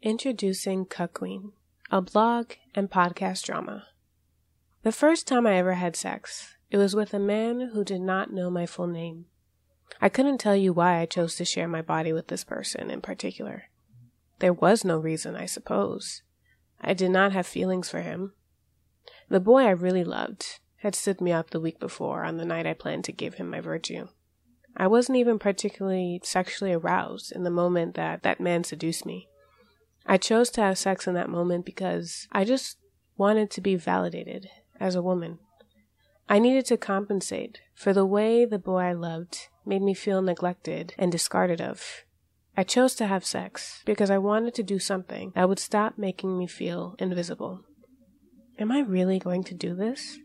Introducing Cuck Queen, a blog and podcast drama. The first time I ever had sex, it was with a man who did not know my full name. I couldn't tell you why I chose to share my body with this person in particular. There was no reason, I suppose. I did not have feelings for him. The boy I really loved had stood me up the week before on the night I planned to give him my virtue. I wasn't even particularly sexually aroused in the moment that that man seduced me. I chose to have sex in that moment because I just wanted to be validated as a woman. I needed to compensate for the way the boy I loved made me feel neglected and discarded of. I chose to have sex because I wanted to do something that would stop making me feel invisible. Am I really going to do this?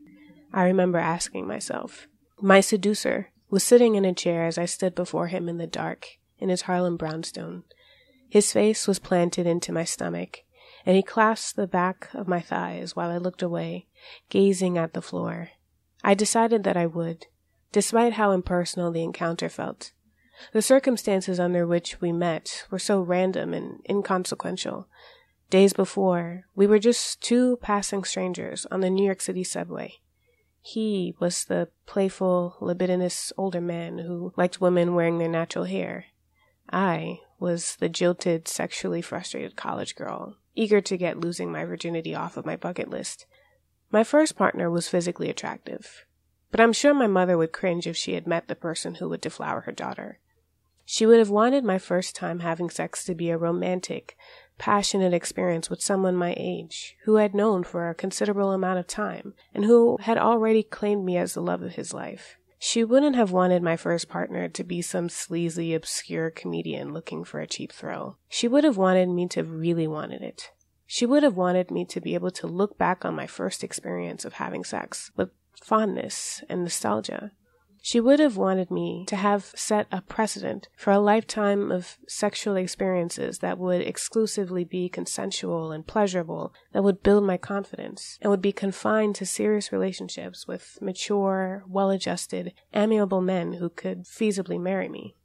I remember asking myself. My seducer was sitting in a chair as I stood before him in the dark in his Harlem brownstone. His face was planted into my stomach, and he clasped the back of my thighs while I looked away, gazing at the floor. I decided that I would, despite how impersonal the encounter felt. The circumstances under which we met were so random and inconsequential. Days before, we were just two passing strangers on the New York City subway. He was the playful, libidinous older man who liked women wearing their natural hair. I was the jilted, sexually frustrated college girl, eager to get losing my virginity off of my bucket list. My first partner was physically attractive, but I'm sure my mother would cringe if she had met the person who would deflower her daughter. She would have wanted my first time having sex to be a romantic, passionate experience with someone my age, who had known for a considerable amount of time, and who had already claimed me as the love of his life. She wouldn't have wanted my first partner to be some sleazy, obscure comedian looking for a cheap thrill. She would have wanted me to really wanted it. She would have wanted me to be able to look back on my first experience of having sex with fondness and nostalgia. She would have wanted me to have set a precedent for a lifetime of sexual experiences that would exclusively be consensual and pleasurable, that would build my confidence, and would be confined to serious relationships with mature, well adjusted, amiable men who could feasibly marry me.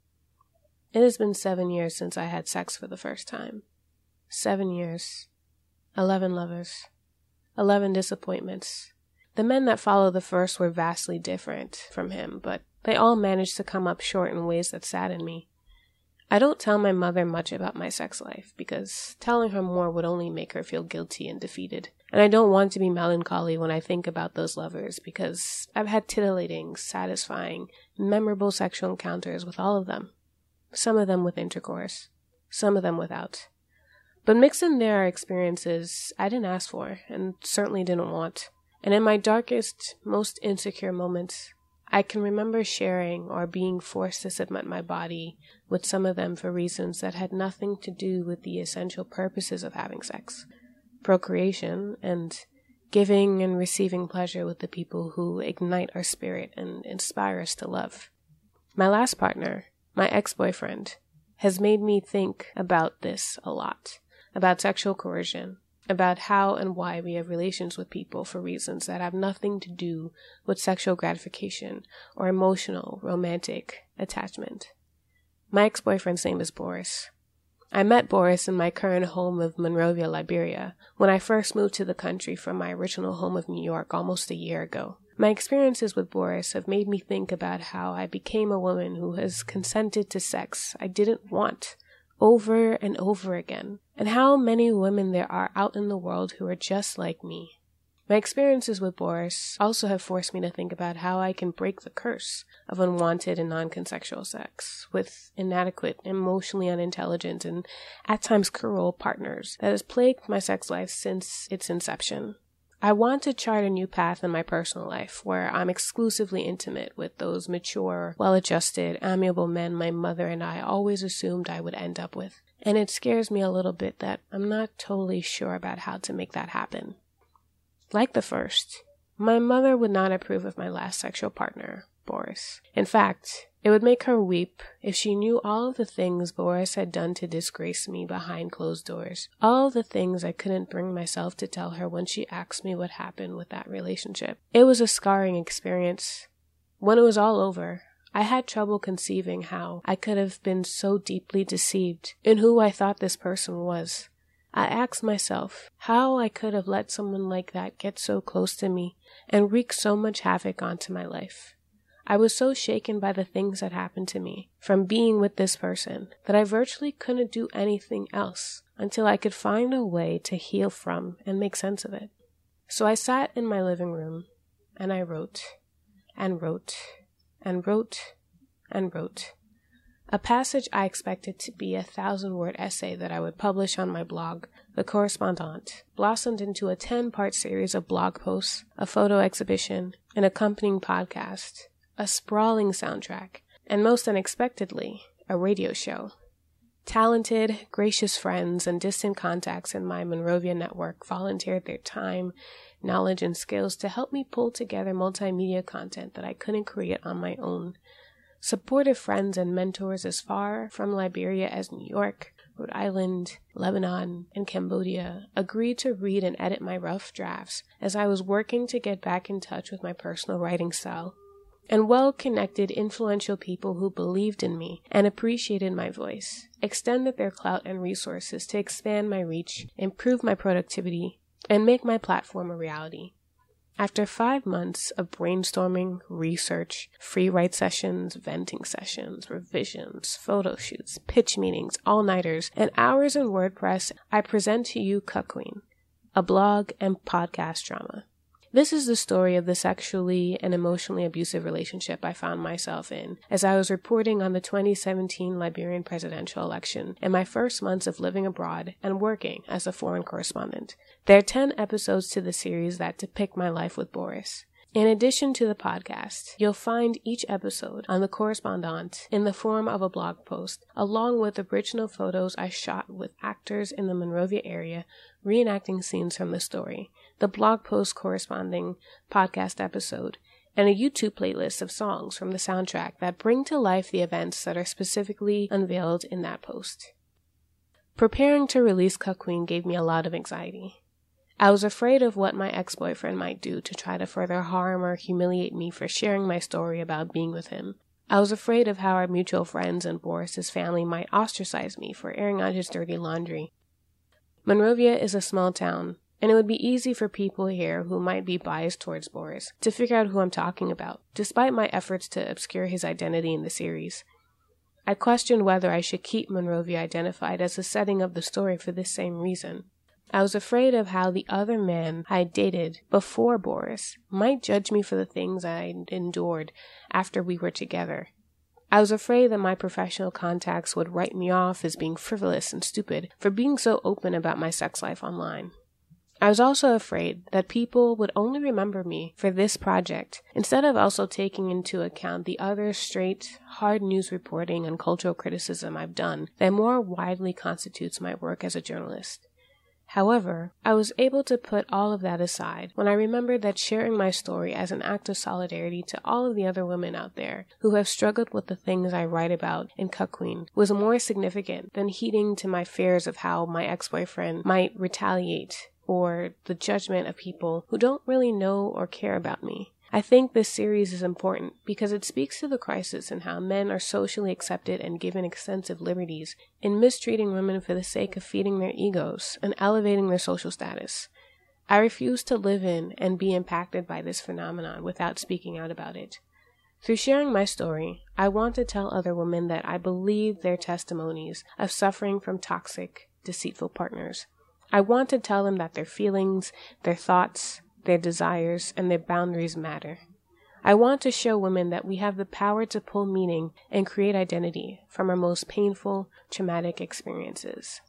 It has been seven years since I had sex for the first time. Seven years. Eleven lovers. Eleven disappointments. The men that followed the first were vastly different from him, but they all managed to come up short in ways that saddened me. I don't tell my mother much about my sex life because telling her more would only make her feel guilty and defeated. And I don't want to be melancholy when I think about those lovers because I've had titillating, satisfying, memorable sexual encounters with all of them. Some of them with intercourse, some of them without. But mixed in there are experiences I didn't ask for and certainly didn't want. And in my darkest, most insecure moments, I can remember sharing or being forced to submit my body with some of them for reasons that had nothing to do with the essential purposes of having sex procreation and giving and receiving pleasure with the people who ignite our spirit and inspire us to love. My last partner, my ex boyfriend, has made me think about this a lot about sexual coercion about how and why we have relations with people for reasons that have nothing to do with sexual gratification or emotional, romantic attachment. My ex boyfriend's name is Boris. I met Boris in my current home of Monrovia, Liberia, when I first moved to the country from my original home of New York almost a year ago. My experiences with Boris have made me think about how I became a woman who has consented to sex I didn't want over and over again, and how many women there are out in the world who are just like me. My experiences with Boris also have forced me to think about how I can break the curse of unwanted and non consensual sex with inadequate, emotionally unintelligent, and at times cruel partners that has plagued my sex life since its inception. I want to chart a new path in my personal life where I'm exclusively intimate with those mature, well adjusted, amiable men my mother and I always assumed I would end up with. And it scares me a little bit that I'm not totally sure about how to make that happen. Like the first, my mother would not approve of my last sexual partner, Boris. In fact, it would make her weep if she knew all the things Boris had done to disgrace me behind closed doors. All the things I couldn't bring myself to tell her when she asked me what happened with that relationship. It was a scarring experience. When it was all over, I had trouble conceiving how I could have been so deeply deceived in who I thought this person was. I asked myself how I could have let someone like that get so close to me and wreak so much havoc onto my life. I was so shaken by the things that happened to me from being with this person that I virtually couldn't do anything else until I could find a way to heal from and make sense of it. So I sat in my living room and I wrote and wrote and wrote and wrote. A passage I expected to be a thousand word essay that I would publish on my blog, The Correspondant, blossomed into a 10 part series of blog posts, a photo exhibition, an accompanying podcast, a sprawling soundtrack, and most unexpectedly, a radio show. Talented, gracious friends and distant contacts in my Monrovia network volunteered their time, knowledge, and skills to help me pull together multimedia content that I couldn't create on my own. Supportive friends and mentors as far from Liberia as New York, Rhode Island, Lebanon, and Cambodia agreed to read and edit my rough drafts as I was working to get back in touch with my personal writing style and well connected, influential people who believed in me and appreciated my voice, extended their clout and resources to expand my reach, improve my productivity, and make my platform a reality. After five months of brainstorming, research, free write sessions, venting sessions, revisions, photo shoots, pitch meetings, all nighters, and hours in WordPress, I present to you Cuck Queen, a blog and podcast drama. This is the story of the sexually and emotionally abusive relationship I found myself in as I was reporting on the 2017 Liberian presidential election in my first months of living abroad and working as a foreign correspondent. There are 10 episodes to the series that depict my life with Boris. In addition to the podcast, you'll find each episode on the correspondent in the form of a blog post, along with original photos I shot with actors in the Monrovia area reenacting scenes from the story the blog post corresponding podcast episode, and a YouTube playlist of songs from the soundtrack that bring to life the events that are specifically unveiled in that post. Preparing to release Cuck Queen gave me a lot of anxiety. I was afraid of what my ex boyfriend might do to try to further harm or humiliate me for sharing my story about being with him. I was afraid of how our mutual friends and Boris's family might ostracize me for airing out his dirty laundry. Monrovia is a small town, and it would be easy for people here who might be biased towards Boris to figure out who I'm talking about, despite my efforts to obscure his identity in the series. I questioned whether I should keep Monrovia identified as the setting of the story for this same reason. I was afraid of how the other men I dated before Boris might judge me for the things I endured after we were together. I was afraid that my professional contacts would write me off as being frivolous and stupid for being so open about my sex life online. I was also afraid that people would only remember me for this project instead of also taking into account the other straight, hard news reporting and cultural criticism I've done that more widely constitutes my work as a journalist. However, I was able to put all of that aside when I remembered that sharing my story as an act of solidarity to all of the other women out there who have struggled with the things I write about in Cuck Queen was more significant than heeding to my fears of how my ex boyfriend might retaliate or the judgment of people who don't really know or care about me. I think this series is important because it speaks to the crisis in how men are socially accepted and given extensive liberties in mistreating women for the sake of feeding their egos and elevating their social status. I refuse to live in and be impacted by this phenomenon without speaking out about it. Through sharing my story, I want to tell other women that I believe their testimonies of suffering from toxic, deceitful partners I want to tell them that their feelings, their thoughts, their desires, and their boundaries matter. I want to show women that we have the power to pull meaning and create identity from our most painful, traumatic experiences.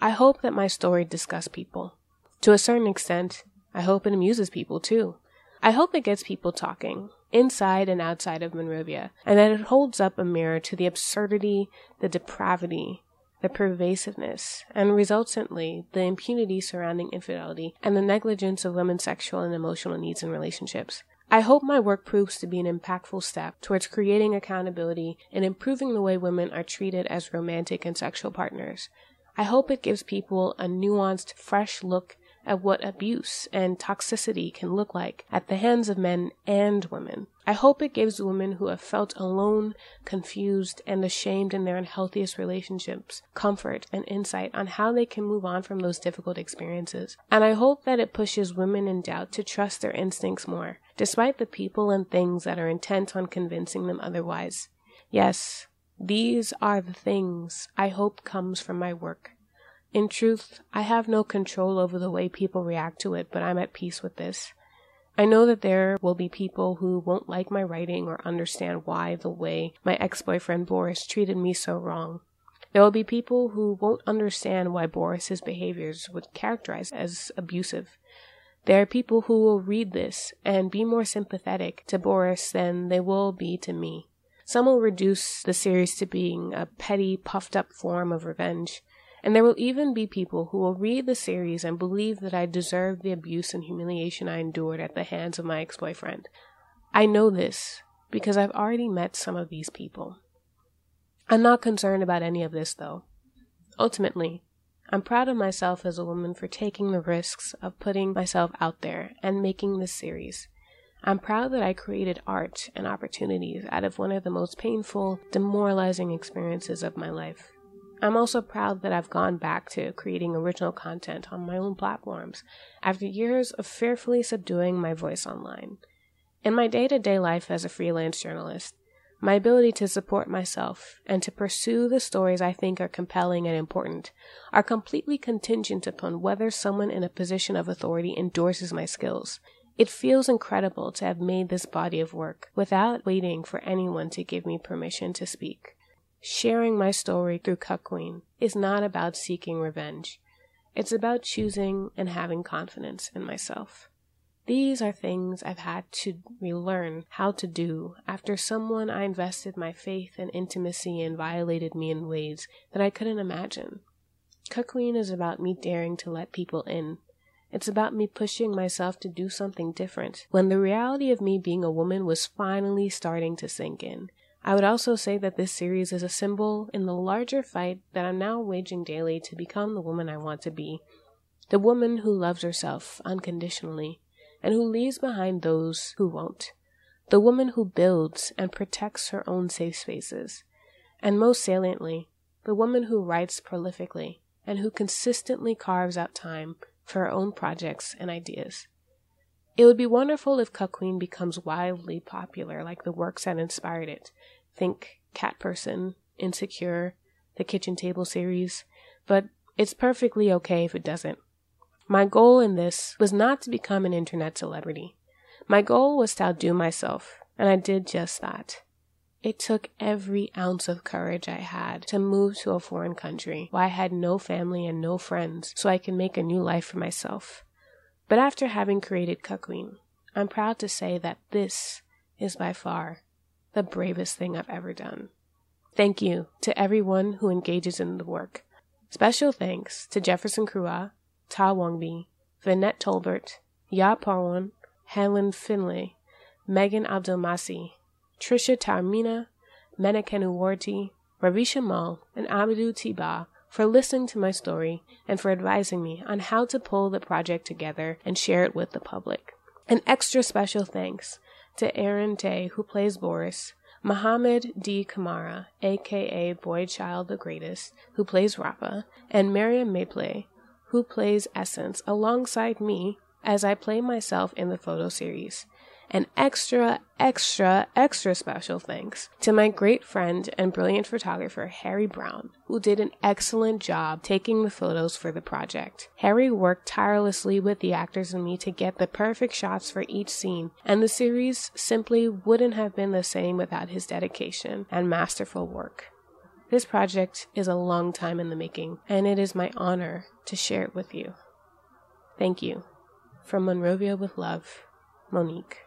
I hope that my story disgusts people. To a certain extent, I hope it amuses people too. I hope it gets people talking, inside and outside of Monrovia, and that it holds up a mirror to the absurdity, the depravity, the pervasiveness, and resultantly the impunity surrounding infidelity and the negligence of women's sexual and emotional needs in relationships. I hope my work proves to be an impactful step towards creating accountability and improving the way women are treated as romantic and sexual partners. I hope it gives people a nuanced, fresh look at what abuse and toxicity can look like at the hands of men and women. I hope it gives women who have felt alone, confused, and ashamed in their unhealthiest relationships comfort and insight on how they can move on from those difficult experiences. And I hope that it pushes women in doubt to trust their instincts more, despite the people and things that are intent on convincing them otherwise. Yes, these are the things I hope comes from my work. In truth, I have no control over the way people react to it, but I'm at peace with this. I know that there will be people who won't like my writing or understand why the way my ex boyfriend Boris treated me so wrong. There will be people who won't understand why Boris's behaviors would characterize as abusive. There are people who will read this and be more sympathetic to Boris than they will be to me. Some will reduce the series to being a petty, puffed up form of revenge. And there will even be people who will read the series and believe that I deserve the abuse and humiliation I endured at the hands of my ex boyfriend. I know this because I've already met some of these people. I'm not concerned about any of this, though. Ultimately, I'm proud of myself as a woman for taking the risks of putting myself out there and making this series. I'm proud that I created art and opportunities out of one of the most painful, demoralizing experiences of my life. I'm also proud that I've gone back to creating original content on my own platforms after years of fearfully subduing my voice online. In my day to day life as a freelance journalist, my ability to support myself and to pursue the stories I think are compelling and important are completely contingent upon whether someone in a position of authority endorses my skills. It feels incredible to have made this body of work without waiting for anyone to give me permission to speak. Sharing my story through Cuck Queen is not about seeking revenge. It's about choosing and having confidence in myself. These are things I've had to relearn how to do after someone I invested my faith and intimacy in violated me in ways that I couldn't imagine. Cuck Queen is about me daring to let people in. It's about me pushing myself to do something different when the reality of me being a woman was finally starting to sink in. I would also say that this series is a symbol in the larger fight that I'm now waging daily to become the woman I want to be. The woman who loves herself unconditionally and who leaves behind those who won't. The woman who builds and protects her own safe spaces. And most saliently, the woman who writes prolifically and who consistently carves out time for her own projects and ideas. It would be wonderful if Cuck Queen becomes wildly popular like the works that inspired it. Think Cat Person, Insecure, the Kitchen Table series, but it's perfectly okay if it doesn't. My goal in this was not to become an internet celebrity. My goal was to outdo myself, and I did just that. It took every ounce of courage I had to move to a foreign country where I had no family and no friends so I could make a new life for myself. But after having created Cuck I'm proud to say that this is by far the bravest thing I've ever done. Thank you to everyone who engages in the work. Special thanks to Jefferson Krua, Ta Wongbi, Vinette Tolbert, Ya Parwan, Helen Finlay, Megan Abdelmasi, Trisha Tarmina, Menakenu Warti, Ravisha Mal, and Abdou Tiba for listening to my story and for advising me on how to pull the project together and share it with the public. An extra special thanks to Aaron Tay, who plays Boris, Mohammed D. Kamara, aka Boy Child the Greatest, who plays Rappa, and Miriam Maple, who plays Essence, alongside me as I play myself in the photo series. An extra, extra, extra special thanks to my great friend and brilliant photographer, Harry Brown, who did an excellent job taking the photos for the project. Harry worked tirelessly with the actors and me to get the perfect shots for each scene, and the series simply wouldn't have been the same without his dedication and masterful work. This project is a long time in the making, and it is my honor to share it with you. Thank you. From Monrovia with Love, Monique.